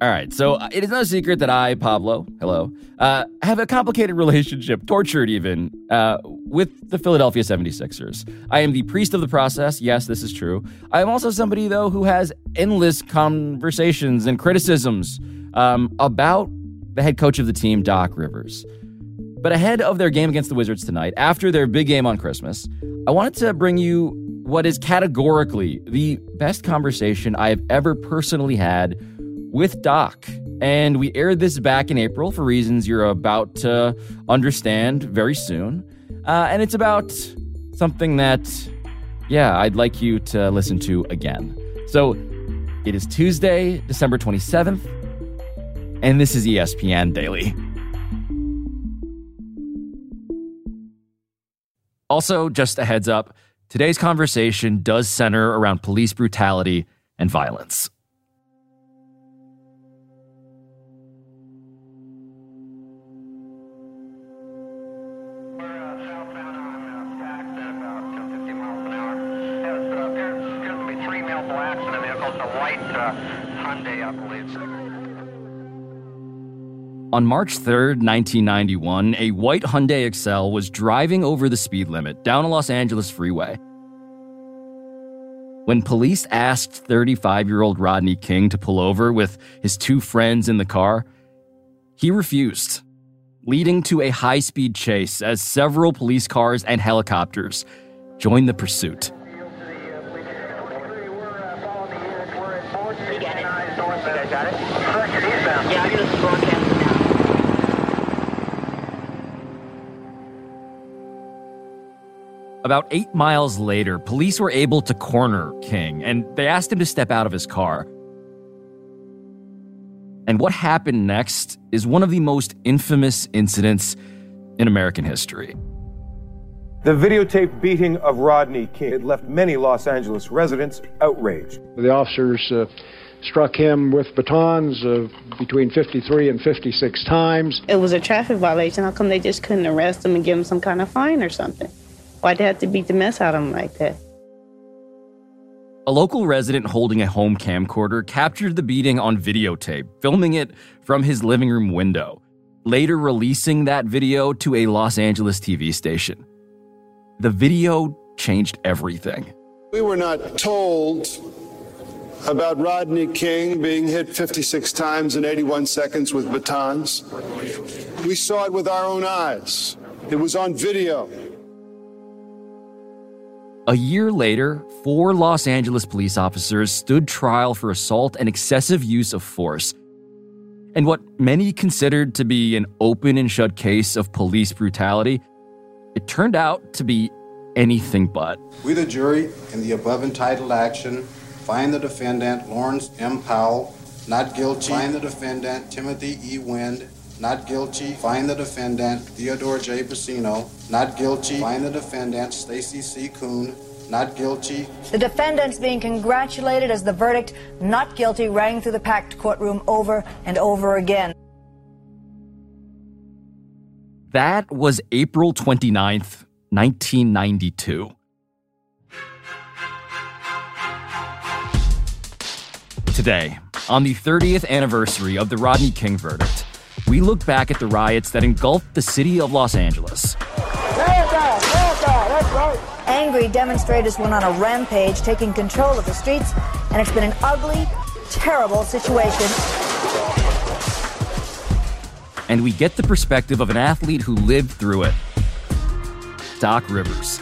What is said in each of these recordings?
All right, so uh, it is no secret that I, Pablo, hello, uh, have a complicated relationship, tortured even, uh, with the Philadelphia 76ers. I am the priest of the process. Yes, this is true. I am also somebody, though, who has endless conversations and criticisms um, about the head coach of the team, Doc Rivers. But ahead of their game against the Wizards tonight, after their big game on Christmas, I wanted to bring you what is categorically the best conversation I have ever personally had with Doc. And we aired this back in April for reasons you're about to understand very soon. Uh, and it's about something that, yeah, I'd like you to listen to again. So it is Tuesday, December 27th, and this is ESPN Daily. Also, just a heads up today's conversation does center around police brutality and violence. On March 3rd, 1991, a white Hyundai Excel was driving over the speed limit down a Los Angeles freeway. When police asked 35 year old Rodney King to pull over with his two friends in the car, he refused, leading to a high speed chase as several police cars and helicopters joined the pursuit. About eight miles later, police were able to corner King and they asked him to step out of his car. And what happened next is one of the most infamous incidents in American history. The videotaped beating of Rodney King had left many Los Angeles residents outraged. The officers uh, struck him with batons uh, between 53 and 56 times. It was a traffic violation. How come they just couldn't arrest him and give him some kind of fine or something? Why'd they have to beat the mess out of him like that? A local resident holding a home camcorder captured the beating on videotape, filming it from his living room window, later releasing that video to a Los Angeles TV station. The video changed everything. We were not told about Rodney King being hit 56 times in 81 seconds with batons. We saw it with our own eyes. It was on video. A year later, four Los Angeles police officers stood trial for assault and excessive use of force. And what many considered to be an open and shut case of police brutality, it turned out to be anything but. We, the jury, in the above entitled action, find the defendant Lawrence M. Powell not guilty, find the defendant Timothy E. Wind not guilty, find the defendant Theodore J. Briseno, not guilty, find the defendant Stacy C. Koon, not guilty. The defendants being congratulated as the verdict not guilty rang through the packed courtroom over and over again. That was April 29th, 1992. Today, on the 30th anniversary of the Rodney King verdict, we look back at the riots that engulfed the city of Los Angeles. Angry demonstrators went on a rampage, taking control of the streets, and it's been an ugly, terrible situation. And we get the perspective of an athlete who lived through it Doc Rivers,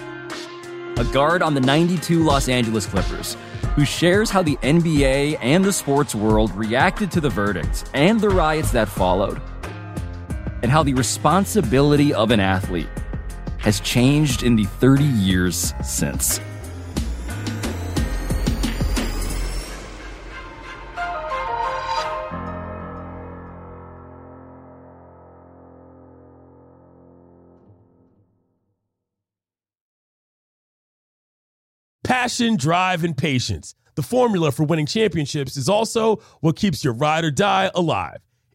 a guard on the 92 Los Angeles Clippers, who shares how the NBA and the sports world reacted to the verdict and the riots that followed and how the responsibility of an athlete has changed in the 30 years since. Passion, drive, and patience. The formula for winning championships is also what keeps your ride or die alive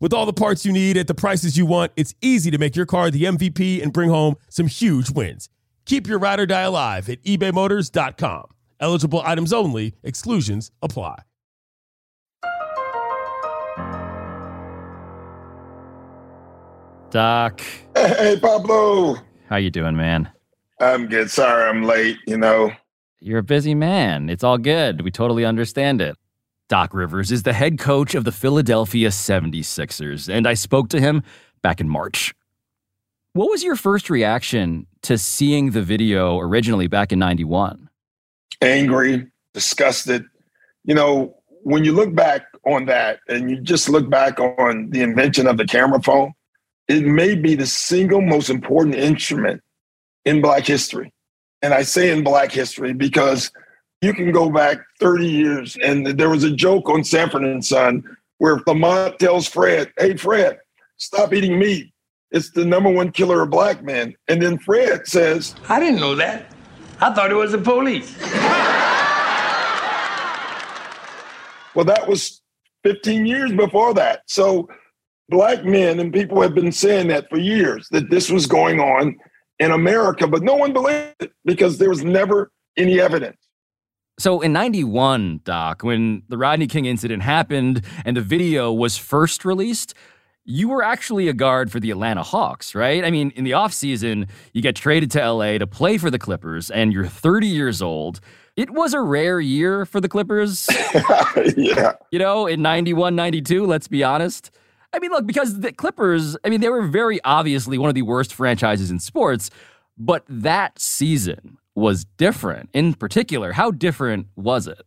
With all the parts you need at the prices you want, it's easy to make your car the MVP and bring home some huge wins. Keep your ride or die alive at ebaymotors.com. Eligible items only, exclusions apply. Doc, Hey, Pablo. how you doing, man? I'm good. Sorry I'm late, you know. You're a busy man. It's all good. We totally understand it. Doc Rivers is the head coach of the Philadelphia 76ers, and I spoke to him back in March. What was your first reaction to seeing the video originally back in 91? Angry, disgusted. You know, when you look back on that and you just look back on the invention of the camera phone, it may be the single most important instrument in Black history. And I say in Black history because you can go back 30 years and there was a joke on Sanford and Son where Lamont tells Fred, Hey, Fred, stop eating meat. It's the number one killer of black men. And then Fred says, I didn't know that. I thought it was the police. Well, that was 15 years before that. So black men and people have been saying that for years that this was going on in America, but no one believed it because there was never any evidence. So in 91, Doc, when the Rodney King incident happened and the video was first released, you were actually a guard for the Atlanta Hawks, right? I mean, in the offseason, you get traded to LA to play for the Clippers and you're 30 years old. It was a rare year for the Clippers. yeah. You know, in 91, 92, let's be honest. I mean, look, because the Clippers, I mean, they were very obviously one of the worst franchises in sports, but that season was different. In particular, how different was it?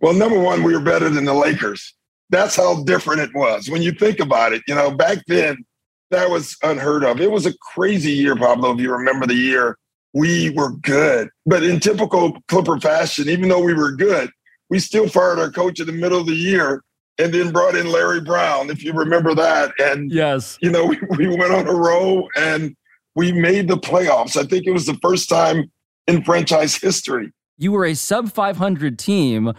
Well, number one, we were better than the Lakers. That's how different it was. When you think about it, you know, back then, that was unheard of. It was a crazy year, Pablo, if you remember the year. We were good. But in typical Clipper fashion, even though we were good, we still fired our coach in the middle of the year and then brought in Larry Brown, if you remember that. And, yes, you know, we, we went on a roll and we made the playoffs. I think it was the first time in franchise history. You were a sub 500 team.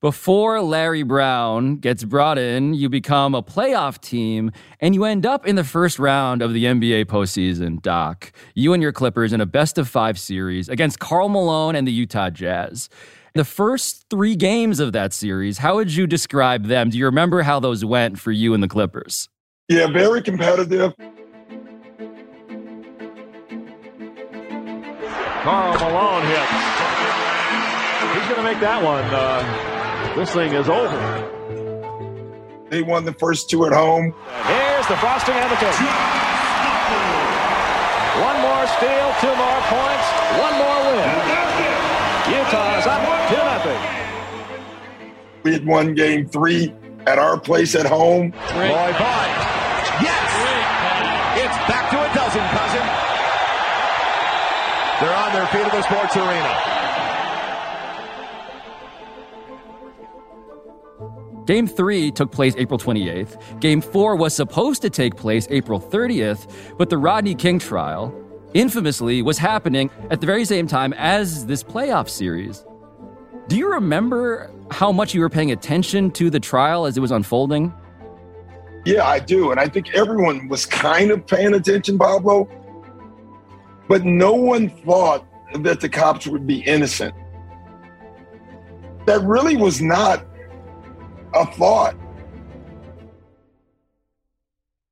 Before Larry Brown gets brought in, you become a playoff team and you end up in the first round of the NBA postseason, Doc. You and your Clippers in a best of five series against Karl Malone and the Utah Jazz. The first three games of that series, how would you describe them? Do you remember how those went for you and the Clippers? Yeah, very competitive. Karl Malone hits. He's going to make that one. Uh, this thing is over. They won the first two at home. Here's the frosting the. One more steal, two more points, one more win. Utah is up 2 nothing. We had won game three at our place at home. Boy, boy. They're on their feet at the sports arena. Game three took place April 28th. Game four was supposed to take place April 30th, but the Rodney King trial, infamously, was happening at the very same time as this playoff series. Do you remember how much you were paying attention to the trial as it was unfolding? Yeah, I do. And I think everyone was kind of paying attention, Pablo. But no one thought that the cops would be innocent. That really was not a thought.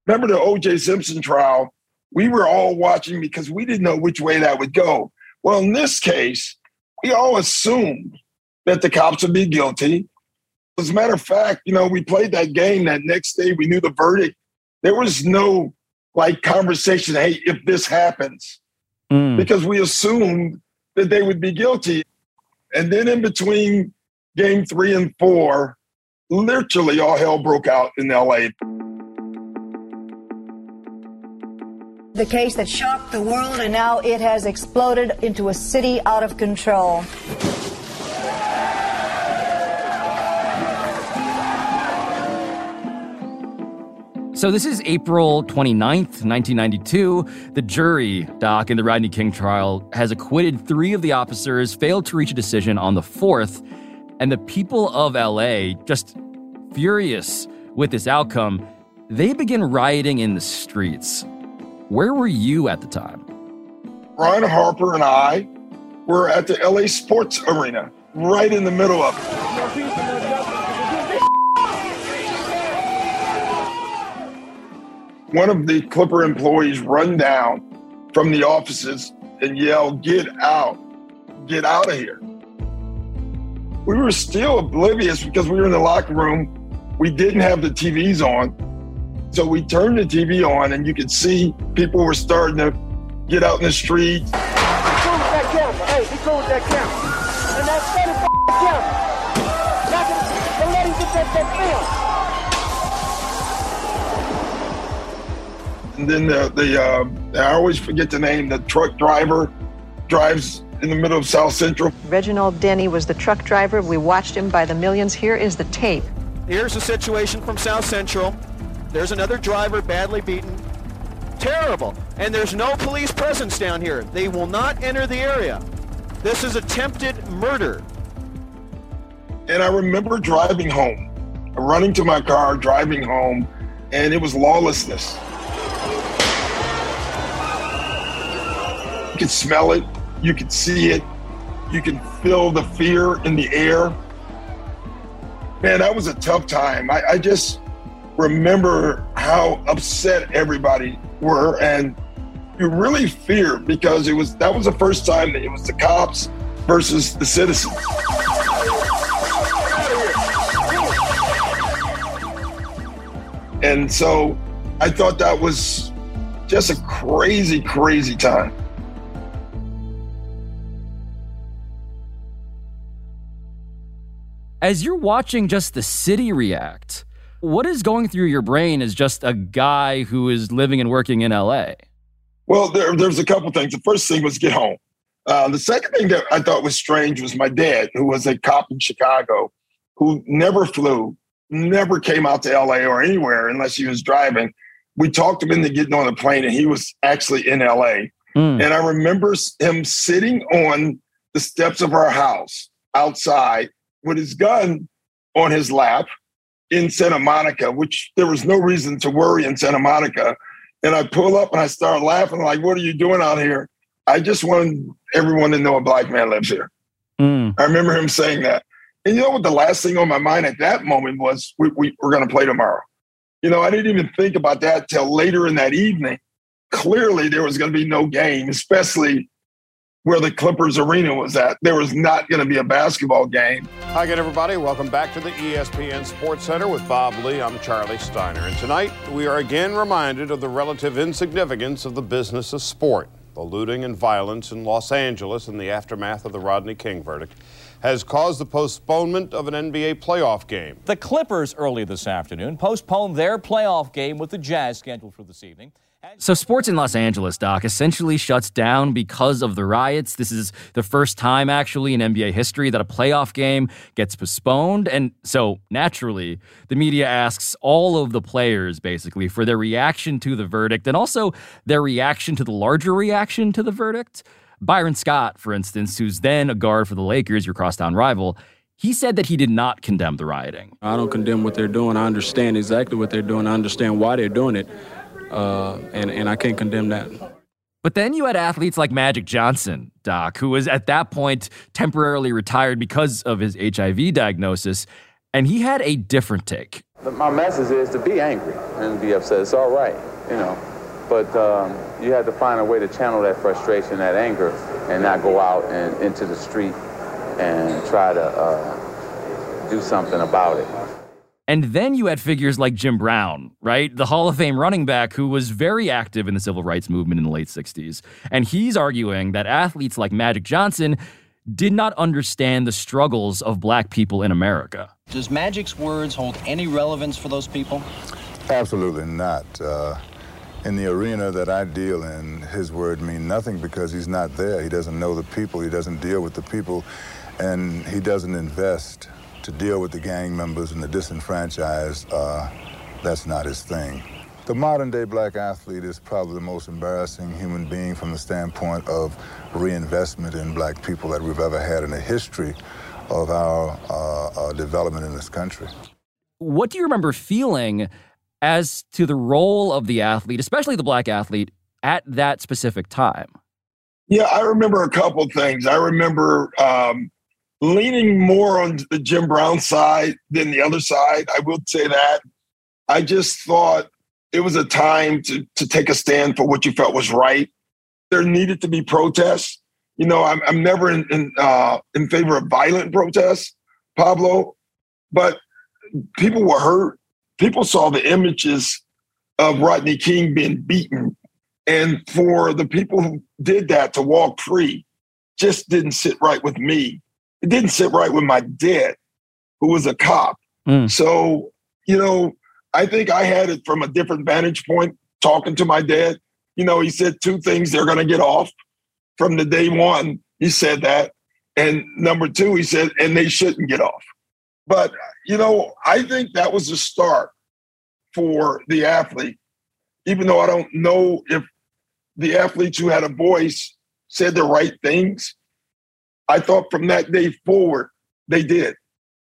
Remember the O.J. Simpson trial? We were all watching because we didn't know which way that would go. Well, in this case, we all assumed that the cops would be guilty. As a matter of fact, you know, we played that game that next day, we knew the verdict. There was no like conversation, hey, if this happens, mm. because we assumed that they would be guilty. And then in between game three and four, literally all hell broke out in LA. The case that shocked the world, and now it has exploded into a city out of control. So this is April 29th, 1992. The jury, Doc, in the Rodney King trial has acquitted three of the officers, failed to reach a decision on the fourth, and the people of LA, just furious with this outcome, they begin rioting in the streets. Where were you at the time? Brian Harper and I were at the LA Sports Arena, right in the middle of it. One of the Clipper employees run down from the offices and yell, Get out, get out of here. We were still oblivious because we were in the locker room. We didn't have the TVs on. So we turned the TV on and you could see people were starting to get out in the street. Be cool with that camera. Hey, be cool with that camera. And that's steady camera. Not don't let him get that, that film. And then the, the uh, I always forget the name, the truck driver drives in the middle of South Central. Reginald Denny was the truck driver. We watched him by the millions. Here is the tape. Here's the situation from South Central. There's another driver badly beaten. Terrible. And there's no police presence down here. They will not enter the area. This is attempted murder. And I remember driving home, running to my car, driving home, and it was lawlessness. Can smell it, you can see it, you can feel the fear in the air. Man, that was a tough time. I, I just remember how upset everybody were and you really fear because it was that was the first time that it was the cops versus the citizens. And so I thought that was just a crazy, crazy time. As you're watching just the city react, what is going through your brain as just a guy who is living and working in LA? Well, there, there's a couple things. The first thing was get home. Uh, the second thing that I thought was strange was my dad, who was a cop in Chicago, who never flew, never came out to LA or anywhere unless he was driving. We talked him into getting on a plane, and he was actually in LA. Mm. And I remember him sitting on the steps of our house outside with his gun on his lap in Santa Monica, which there was no reason to worry in Santa Monica. And I pull up and I start laughing, like, what are you doing out here? I just wanted everyone to know a black man lives here. Mm. I remember him saying that. And you know what? The last thing on my mind at that moment was we, we, we're going to play tomorrow. You know, I didn't even think about that till later in that evening. Clearly, there was going to be no game, especially where the Clippers arena was at. There was not going to be a basketball game. Hi again, everybody. Welcome back to the ESPN Sports Center with Bob Ley. I'm Charlie Steiner. And tonight, we are again reminded of the relative insignificance of the business of sport. The looting and violence in Los Angeles in the aftermath of the Rodney King verdict has caused the postponement of an NBA playoff game. The Clippers early this afternoon postponed their playoff game with the Jazz scheduled for this evening. So, sports in Los Angeles, Doc, essentially shuts down because of the riots. This is the first time, actually, in NBA history that a playoff game gets postponed. And so, naturally, the media asks all of the players, basically, for their reaction to the verdict and also their reaction to the larger reaction to the verdict. Byron Scott, for instance, who's then a guard for the Lakers, your crosstown rival, he said that he did not condemn the rioting. I don't condemn what they're doing. I understand exactly what they're doing. I understand why they're doing it uh, and and I can't condemn that. But then you had athletes like Magic Johnson, Doc, who was at that point temporarily retired because of his HIV diagnosis, and he had a different take. My message is to be angry and be upset. It's all right, you know, but um, you have to find a way to channel that frustration, that anger, and not go out and into the street and try to uh, do something about it. And then you had figures like Jim Brown, right? The Hall of Fame running back who was very active in the civil rights movement in the late 60s. And he's arguing that athletes like Magic Johnson did not understand the struggles of black people in America. Does Magic's words hold any relevance for those people? Absolutely not. Uh, in the arena that I deal in, his word mean nothing because he's not there. He doesn't know the people, he doesn't deal with the people, and he doesn't invest to deal with the gang members and the disenfranchised, uh, that's not his thing. The modern day black athlete is probably the most embarrassing human being from the standpoint of reinvestment in black people that we've ever had in the history of our uh, uh, development in this country. What do you remember feeling as to the role of the athlete, especially the black athlete, at that specific time? Yeah, I remember a couple things. I remember um, leaning more on the Jim Brown side than the other side. I will say that. I just thought it was a time to, to take a stand for what you felt was right. There needed to be protests. You know, I'm, I'm never in in, uh, in favor of violent protests, Pablo, but people were hurt. People saw the images of Rodney King being beaten. And for the people who did that to walk free just didn't sit right with me. It didn't sit right with my dad, who was a cop. Mm. So, you know, I think I had it from a different vantage point talking to my dad. You know, he said two things they're going to get off from the day one. He said that. And number two, he said, and they shouldn't get off. But, you know, I think that was the start for the athlete, even though I don't know if the athletes who had a voice said the right things. I thought from that day forward, they did.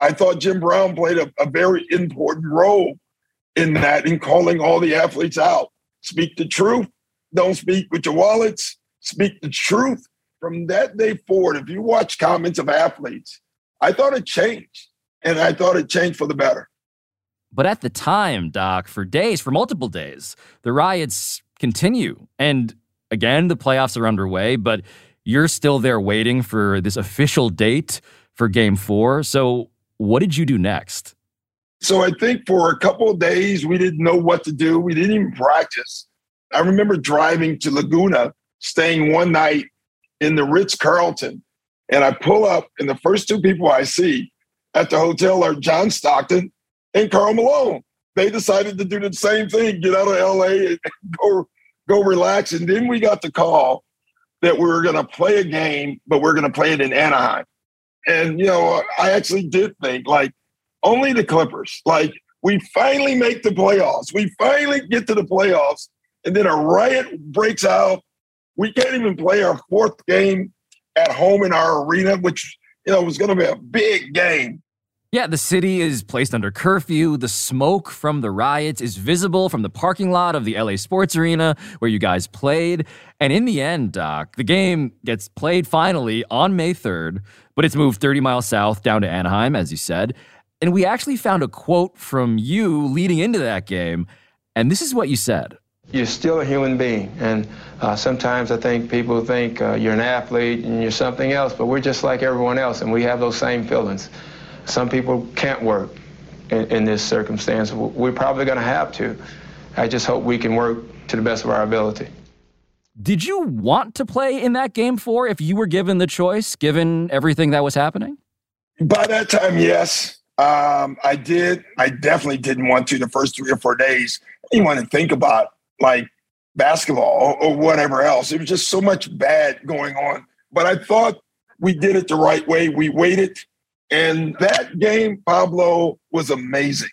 I thought Jim Brown played a, a very important role in that, in calling all the athletes out. Speak the truth. Don't speak with your wallets. Speak the truth. From that day forward, if you watch comments of athletes, I thought it changed. And I thought it changed for the better. But at the time, Doc, for days, for multiple days, the riots continue. And again, the playoffs are underway, but you're still there waiting for this official date for game four. So, what did you do next? So, I think for a couple of days, we didn't know what to do. We didn't even practice. I remember driving to Laguna, staying one night in the Ritz Carlton, and I pull up, and the first two people I see at the hotel are John Stockton and Karl Malone. They decided to do the same thing, get out of LA and go go relax. And then we got the call that we were going to play a game, but we're going to play it in Anaheim. And you know, I actually did think like only the Clippers. Like we finally make the playoffs. We finally get to the playoffs, and then a riot breaks out. We can't even play our fourth game at home in our arena, which you know was going to be a big game. Yeah, the city is placed under curfew. The smoke from the riots is visible from the parking lot of the LA Sports Arena where you guys played. And in the end, Doc, the game gets played finally on May 3rd, but it's moved 30 miles south down to Anaheim, as you said. And we actually found a quote from you leading into that game. And this is what you said. You're still a human being. And uh, sometimes I think people think uh, you're an athlete and you're something else, but we're just like everyone else, and we have those same feelings. Some people can't work in, in this circumstance. We're probably going to have to. I just hope we can work to the best of our ability. Did you want to play in that game four if you were given the choice, given everything that was happening? By that time, yes. Um, I did. I definitely didn't want to the first three or four days. I didn't want to think about like basketball or, or whatever else. It was just so much bad going on. But I thought we did it the right way. We waited and that game, Pablo, was amazing.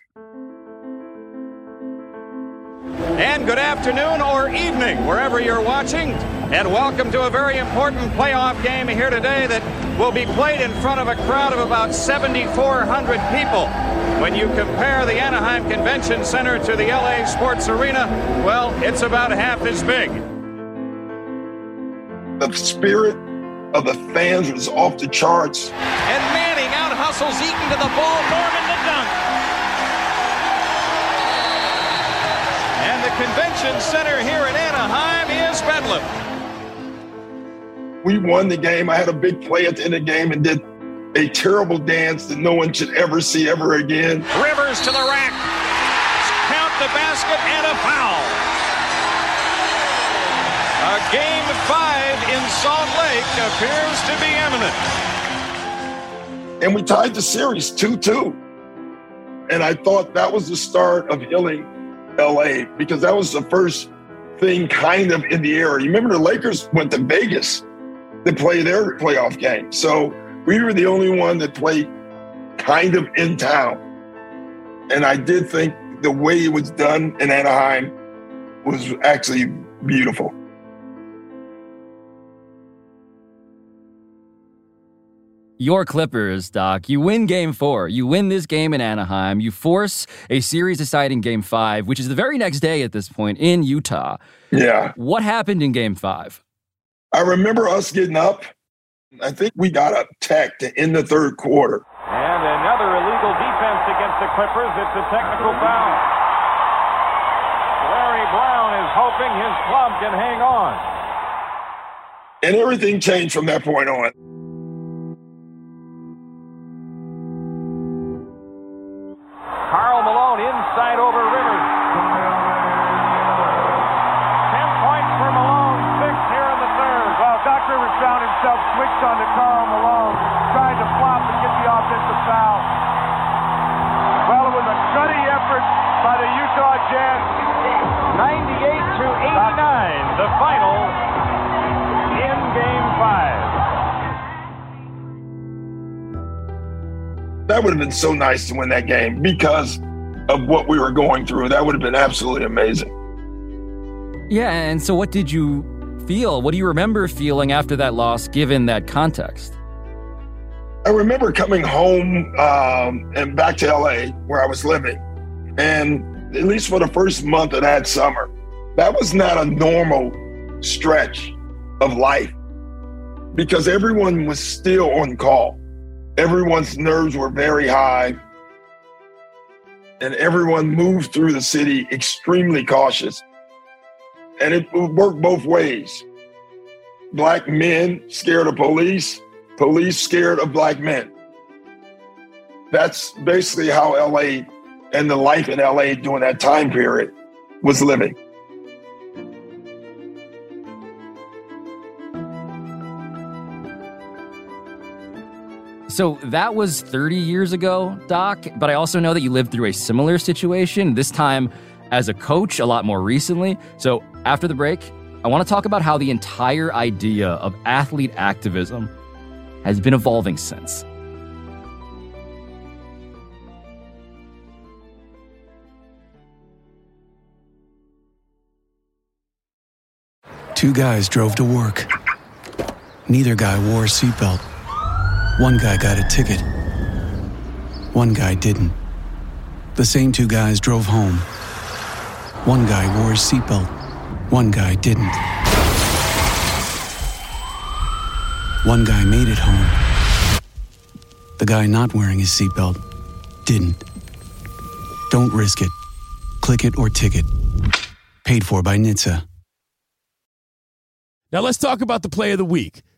And good afternoon or evening, wherever you're watching. And welcome to a very important playoff game here today that will be played in front of a crowd of about 7,400 people. When you compare the Anaheim Convention Center to the LA Sports Arena, well, it's about half as big. The spirit of the fans was off the charts. And hustles Eaton to the ball, Norman to dunk. And the convention center here in Anaheim is Bedlam. We won the game. I had a big play at the end of the game and did a terrible dance that no one should ever see ever again. Rivers to the rack. Count the basket and a foul. A game five in Salt Lake appears to be imminent. And we tied the series 2 2. And I thought that was the start of healing LA because that was the first thing kind of in the air. You remember the Lakers went to Vegas to play their playoff game. So we were the only one that played kind of in town. And I did think the way it was done in Anaheim was actually beautiful. Your Clippers, Doc. You win game four. You win this game in Anaheim. You force a series deciding game five, which is the very next day at this point in Utah. Yeah. What happened in game five? I remember us getting up. I think we got up tech to end the third quarter. And another illegal defense against the Clippers. It's a technical foul. Larry Brown is hoping his club can hang on. And everything changed from that point on. Would have been so nice to win that game because of what we were going through. That would have been absolutely amazing. Yeah, and so what did you feel? What do you remember feeling after that loss, given that context? I remember coming home um, and back to LA where I was living. And at least for the first month of that summer, that was not a normal stretch of life because everyone was still on call. Everyone's nerves were very high, and everyone moved through the city extremely cautious. And it worked both ways. Black men scared of police, police scared of black men. That's basically how LA and the life in LA during that time period was living. So that was 30 years ago, Doc, but I also know that you lived through a similar situation, this time as a coach a lot more recently. So after the break, I want to talk about how the entire idea of athlete activism has been evolving since. Two guys drove to work. Neither guy wore a seatbelt. One guy got a ticket. One guy didn't. The same two guys drove home. One guy wore his seatbelt. One guy didn't. One guy made it home. The guy not wearing his seatbelt didn't. Don't risk it. Click it or ticket. Paid for by NHTSA. Now let's talk about the play of the week.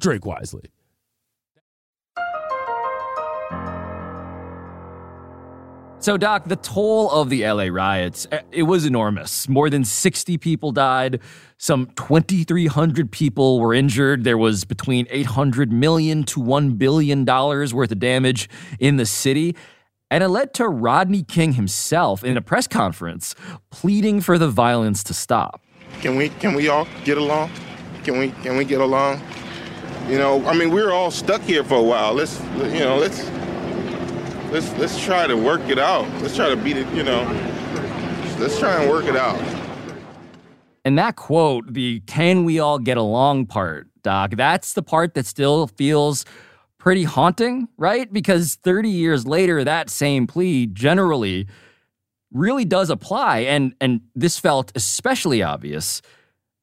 drink wisely. So, Doc, the toll of the LA riots, eh, it was enormous. More than 60 people died. Some 2,300 people were injured. There was between 800 million to $1 billion worth of damage in the city. And it led to Rodney King himself in a press conference pleading for the violence to stop. Can we can we all get along? Can we can we get along? You know, I mean, we're all stuck here for a while. Let's you know, let's let's let's try to work it out. Let's try to beat it. You know, let's try and work it out. And that quote, the "Can we all get along?" part, Doc, that's the part that still feels pretty haunting, right? Because 30 years later, that same plea generally really does apply. And, and this felt especially obvious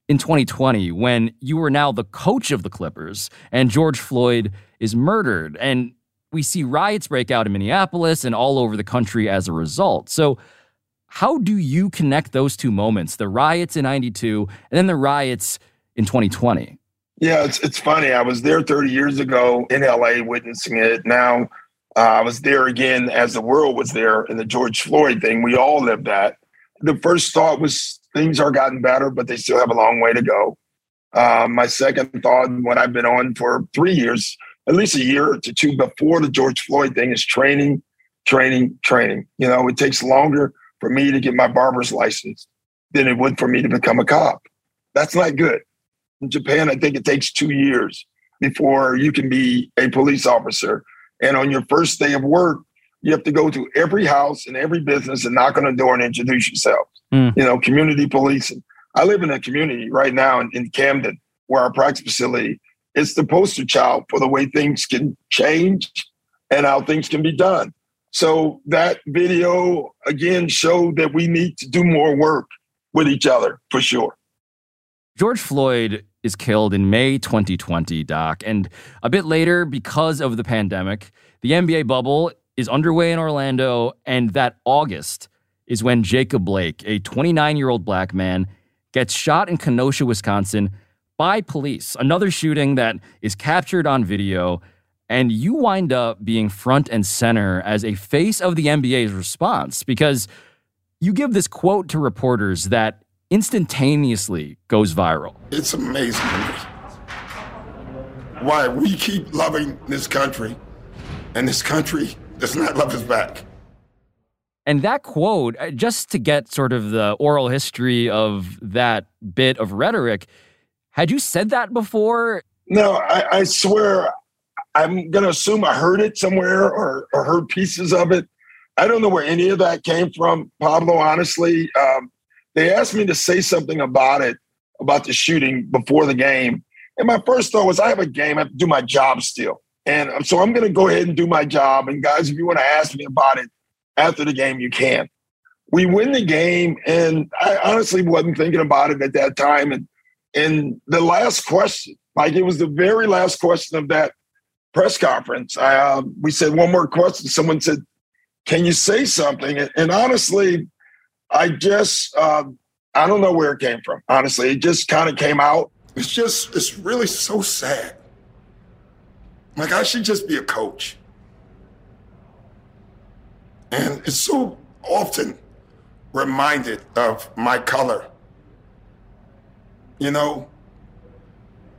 in 2020 when you were now the coach of the Clippers and George Floyd is murdered. And we see riots break out in Minneapolis and all over the country as a result. So, how do you connect those two moments, the riots in 92 and then the riots in 2020? Yeah, it's it's funny. I was there 30 years ago in LA witnessing it. Now uh, I was there again as the world was there in the George Floyd thing. We all lived that. The first thought was things are gotten better, but they still have a long way to go. Uh, my second thought, what I've been on for three years, at least a year to two before the George Floyd thing, is training, training, training. You know, it takes longer for me to get my barber's license than it would for me to become a cop. That's not good. In Japan, I think it takes two years before you can be a police officer. And on your first day of work, you have to go to every house and every business and knock on the door and introduce yourself. Mm. You know, community policing. I live in a community right now in, in Camden where our practice facility is the poster child for the way things can change and how things can be done. So that video again showed that we need to do more work with each other for sure. George Floyd is killed in May 2020, Doc. And a bit later, because of the pandemic, the NBA bubble is underway in Orlando. And that August is when Jacob Blake, a 29 year old black man, gets shot in Kenosha, Wisconsin by police. Another shooting that is captured on video. And you wind up being front and center as a face of the NBA's response because you give this quote to reporters that instantaneously goes viral. It's amazing why we keep loving this country and this country does not love us back. And that quote, uh, just to get sort of the oral history of that bit of rhetoric, had you said that before? No, I, I swear I'm going to assume I heard it somewhere or, or, heard pieces of it. I don't know where any of that came from, Pablo, honestly. Um, they asked me to say something about it, about the shooting before the game. And my first thought was, I have a game, I have to do my job still. And so I'm going to go ahead and do my job. And guys, if you want to ask me about it after the game, you can. We win the game, and I honestly wasn't thinking about it at that time. And and the last question, like it was the very last question of that press conference. I, uh, we said one more question. Someone said, "Can you say something?" And, and honestly, I just uh, I don't know where it came from. Honestly, it just kind of came out. It's just it's really so sad. Like I should just be a coach. And it's so often reminded of my color. You know,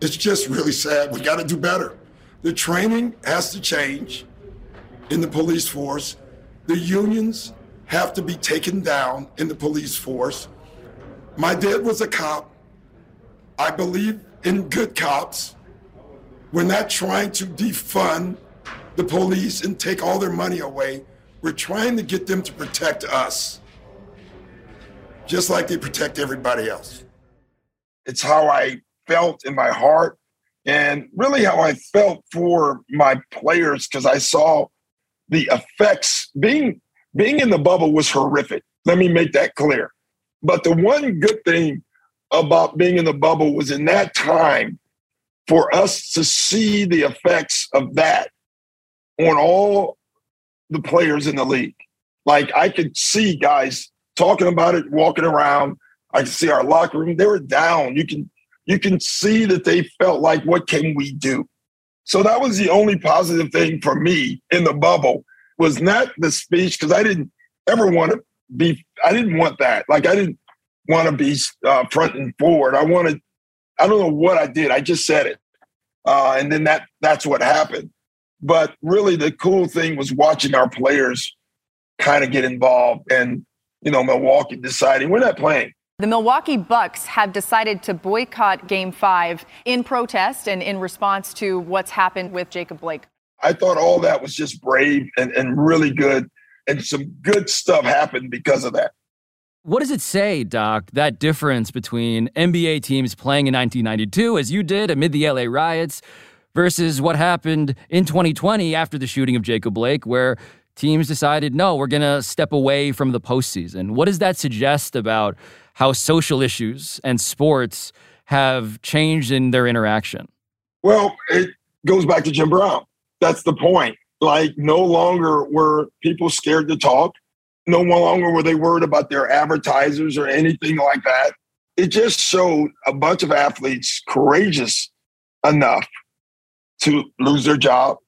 it's just really sad. We got to do better. The training has to change in the police force. The unions have to be taken down in the police force. My dad was a cop. I believe in good cops. We're not trying to defund the police and take all their money away. We're trying to get them to protect us, just like they protect everybody else. It's how I felt in my heart and really how I felt for my players because I saw the effects being being in the bubble was horrific. Let me make that clear. But the one good thing about being in the bubble was in that time for us to see the effects of that on all the players in the league. Like I could see guys talking about it, walking around. I could see our locker room; they were down. You can you can see that they felt like, what can we do? So that was the only positive thing for me in the bubble was not the speech because I didn't ever want to be. I didn't want that. Like I didn't want to be uh, front and forward. I wanted. I don't know what I did. I just said it, uh, and then that that's what happened. But really, the cool thing was watching our players kind of get involved, and you know, Milwaukee deciding we're not playing. The Milwaukee Bucks have decided to boycott Game Five in protest and in response to what's happened with Jacob Blake. I thought all that was just brave and, and really good. And some good stuff happened because of that. What does it say, Doc, that difference between NBA teams playing in 1992, as you did amid the LA riots, versus what happened in 2020 after the shooting of Jacob Blake, where teams decided, no, we're going to step away from the postseason? What does that suggest about how social issues and sports have changed in their interaction? Well, it goes back to Jim Brown. That's the point. Like, no longer were people scared to talk. No longer were they worried about their advertisers or anything like that. It just showed a bunch of athletes courageous enough to lose their job,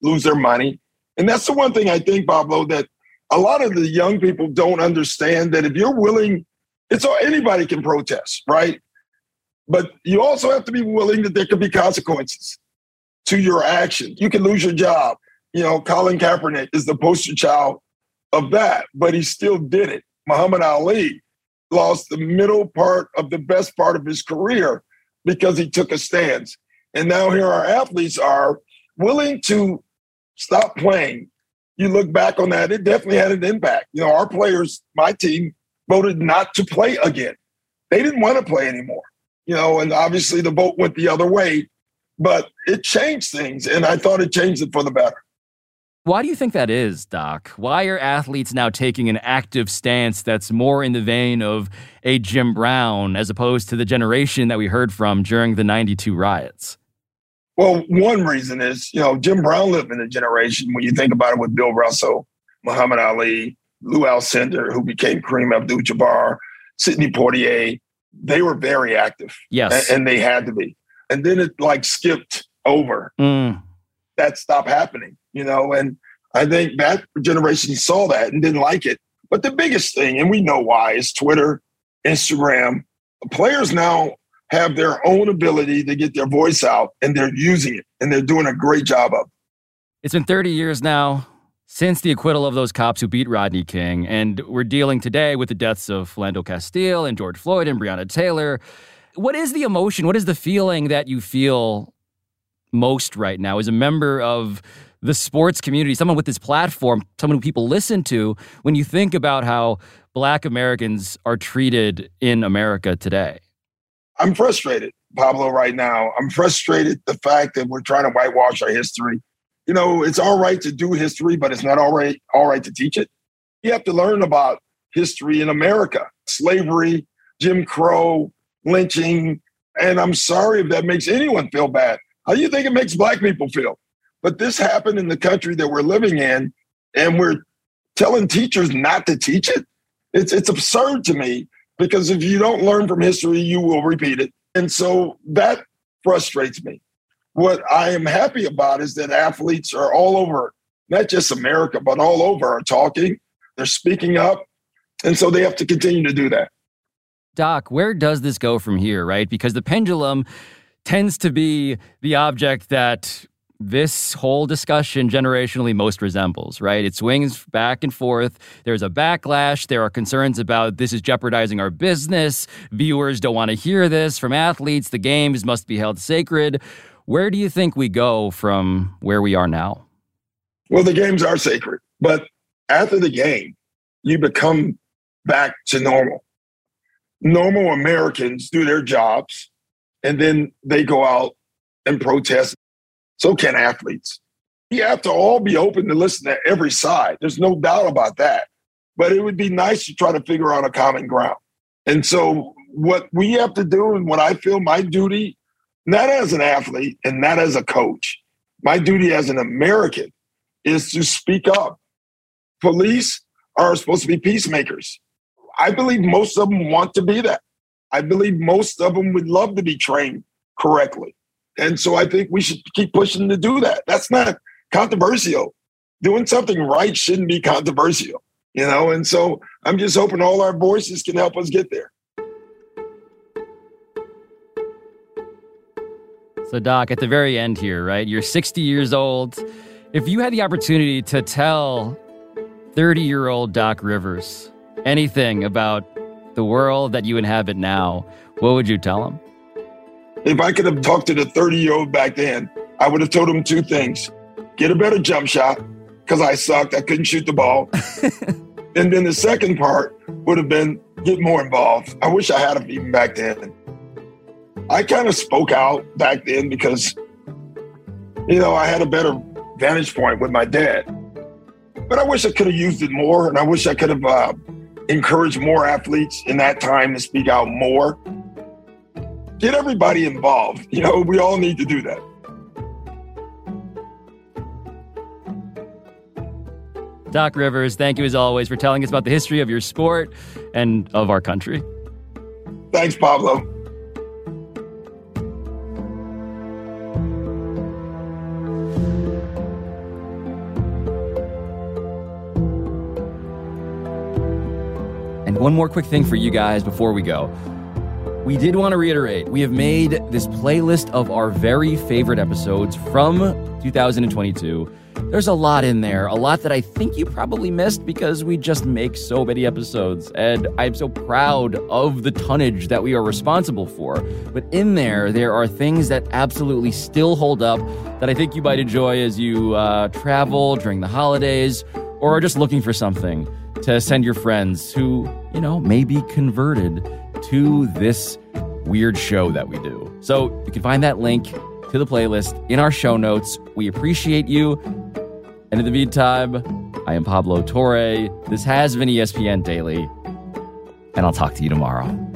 lose their money. And that's the one thing I think, Pablo, that a lot of the young people don't understand that if you're willing, it's all anybody can protest, right? But you also have to be willing that there could be consequences to your action. You can lose your job. You know, Colin Kaepernick is the poster child of that, but he still did it. Muhammad Ali lost the middle part of the best part of his career because he took a stance. And now here our athletes are willing to stop playing. You look back on that, it definitely had an impact. You know, our players, my team, voted not to play again. They didn't want to play anymore. You know, and obviously the vote went the other way, but it changed things. And I thought it changed it for the better. Why do you think that is, Doc? Why are athletes now taking an active stance that's more in the vein of a Jim Brown as opposed to the generation that we heard from during the 92 riots? Well, one reason is, you know, Jim Brown lived in a generation when you think about it with Bill Russell, Muhammad Ali, Lou Alcindor, who became Kareem Abdul Jabbar, Sidney Poitier. They were very active. Yes. And, and, they had to be. And then it like skipped over. Mm. That stopped happening, you know, and I think that generation saw that and didn't like it. But the biggest thing, and we know why, is Twitter, Instagram. Players now have their own ability to get their voice out and they're using it and they're doing a great job of it. It's been 30 years now since the acquittal of those cops who beat Rodney King, and we're dealing today with the deaths of Philando Castile and George Floyd and Breonna Taylor. What is the emotion? What is the feeling that you feel most right now as a member of the sports community, someone with this platform, someone who people listen to, when you think about how black Americans are treated in America today? I'm frustrated, Pablo, right now. I'm frustrated the fact that we're trying to whitewash our history. You know, it's all right to do history, but it's not all right, all right to teach it. You have to learn about history in America, slavery, Jim Crow, lynching. And I'm sorry if that makes anyone feel bad. How do you think it makes black people feel? But this happened in the country that we're living in, and we're telling teachers not to teach it. It's it's absurd to me because if you don't learn from history, you will repeat it. And so that frustrates me. What I am happy about is that athletes are all over, not just America, but all over are talking, they're speaking up. And so they have to continue to do that. Doc, where does this go from here, right? Because the pendulum tends to be the object that this whole discussion generationally most resembles, right? It swings back and forth. There's a backlash. There are concerns about this is jeopardizing our business. Viewers don't want to hear this from athletes. The games must be held sacred. Where do you think we go from where we are now? Well, the games are sacred, but after the game, you become back to normal. Normal Americans do their jobs and then they go out and protest so can athletes. You have to all be open to listen to every side. There's no doubt about that. But it would be nice to try to figure out a common ground. And so, what we have to do, and what I feel my duty, not as an athlete and not as a coach, my duty as an American is to speak up. Police are supposed to be peacemakers. I believe most of them want to be that. I believe most of them would love to be trained correctly. And so I think we should keep pushing to do that. That's not controversial. Doing something right shouldn't be controversial, you know? And so I'm just hoping all our voices can help us get there. So, Doc, at the very end here, right? You're 60 years old. If you had the opportunity to tell 30 year old Doc Rivers anything about the world that you inhabit now, what would you tell him? If I could have talked to the 30 year old back then, I would have told him two things get a better jump shot, because I sucked. I couldn't shoot the ball. and then the second part would have been get more involved. I wish I had him even back then. I kind of spoke out back then because, you know, I had a better vantage point with my dad. But I wish I could have used it more, and I wish I could have uh, encouraged more athletes in that time to speak out more get everybody involved. You know, we all need to do that. Doc Rivers, thank you as always for telling us about the history of your sport and of our country. Thanks, Pablo. And one more quick thing for you guys before we go. We did want to reiterate we have made this playlist of our very favorite episodes from 2022. There's a lot in there, a lot that I think you probably missed because we just make so many episodes. And I'm so proud of the tonnage that we are responsible for. But in there, there are things that absolutely still hold up that I think you might enjoy as you uh, travel during the holidays or are just looking for something to send your friends who, you know, may be converted to this weird show that we do. So you can find that link to the playlist in our show notes. We appreciate you. And in the meantime, I am Pablo Torre. This has been ESPN Daily, and I'll talk to you tomorrow.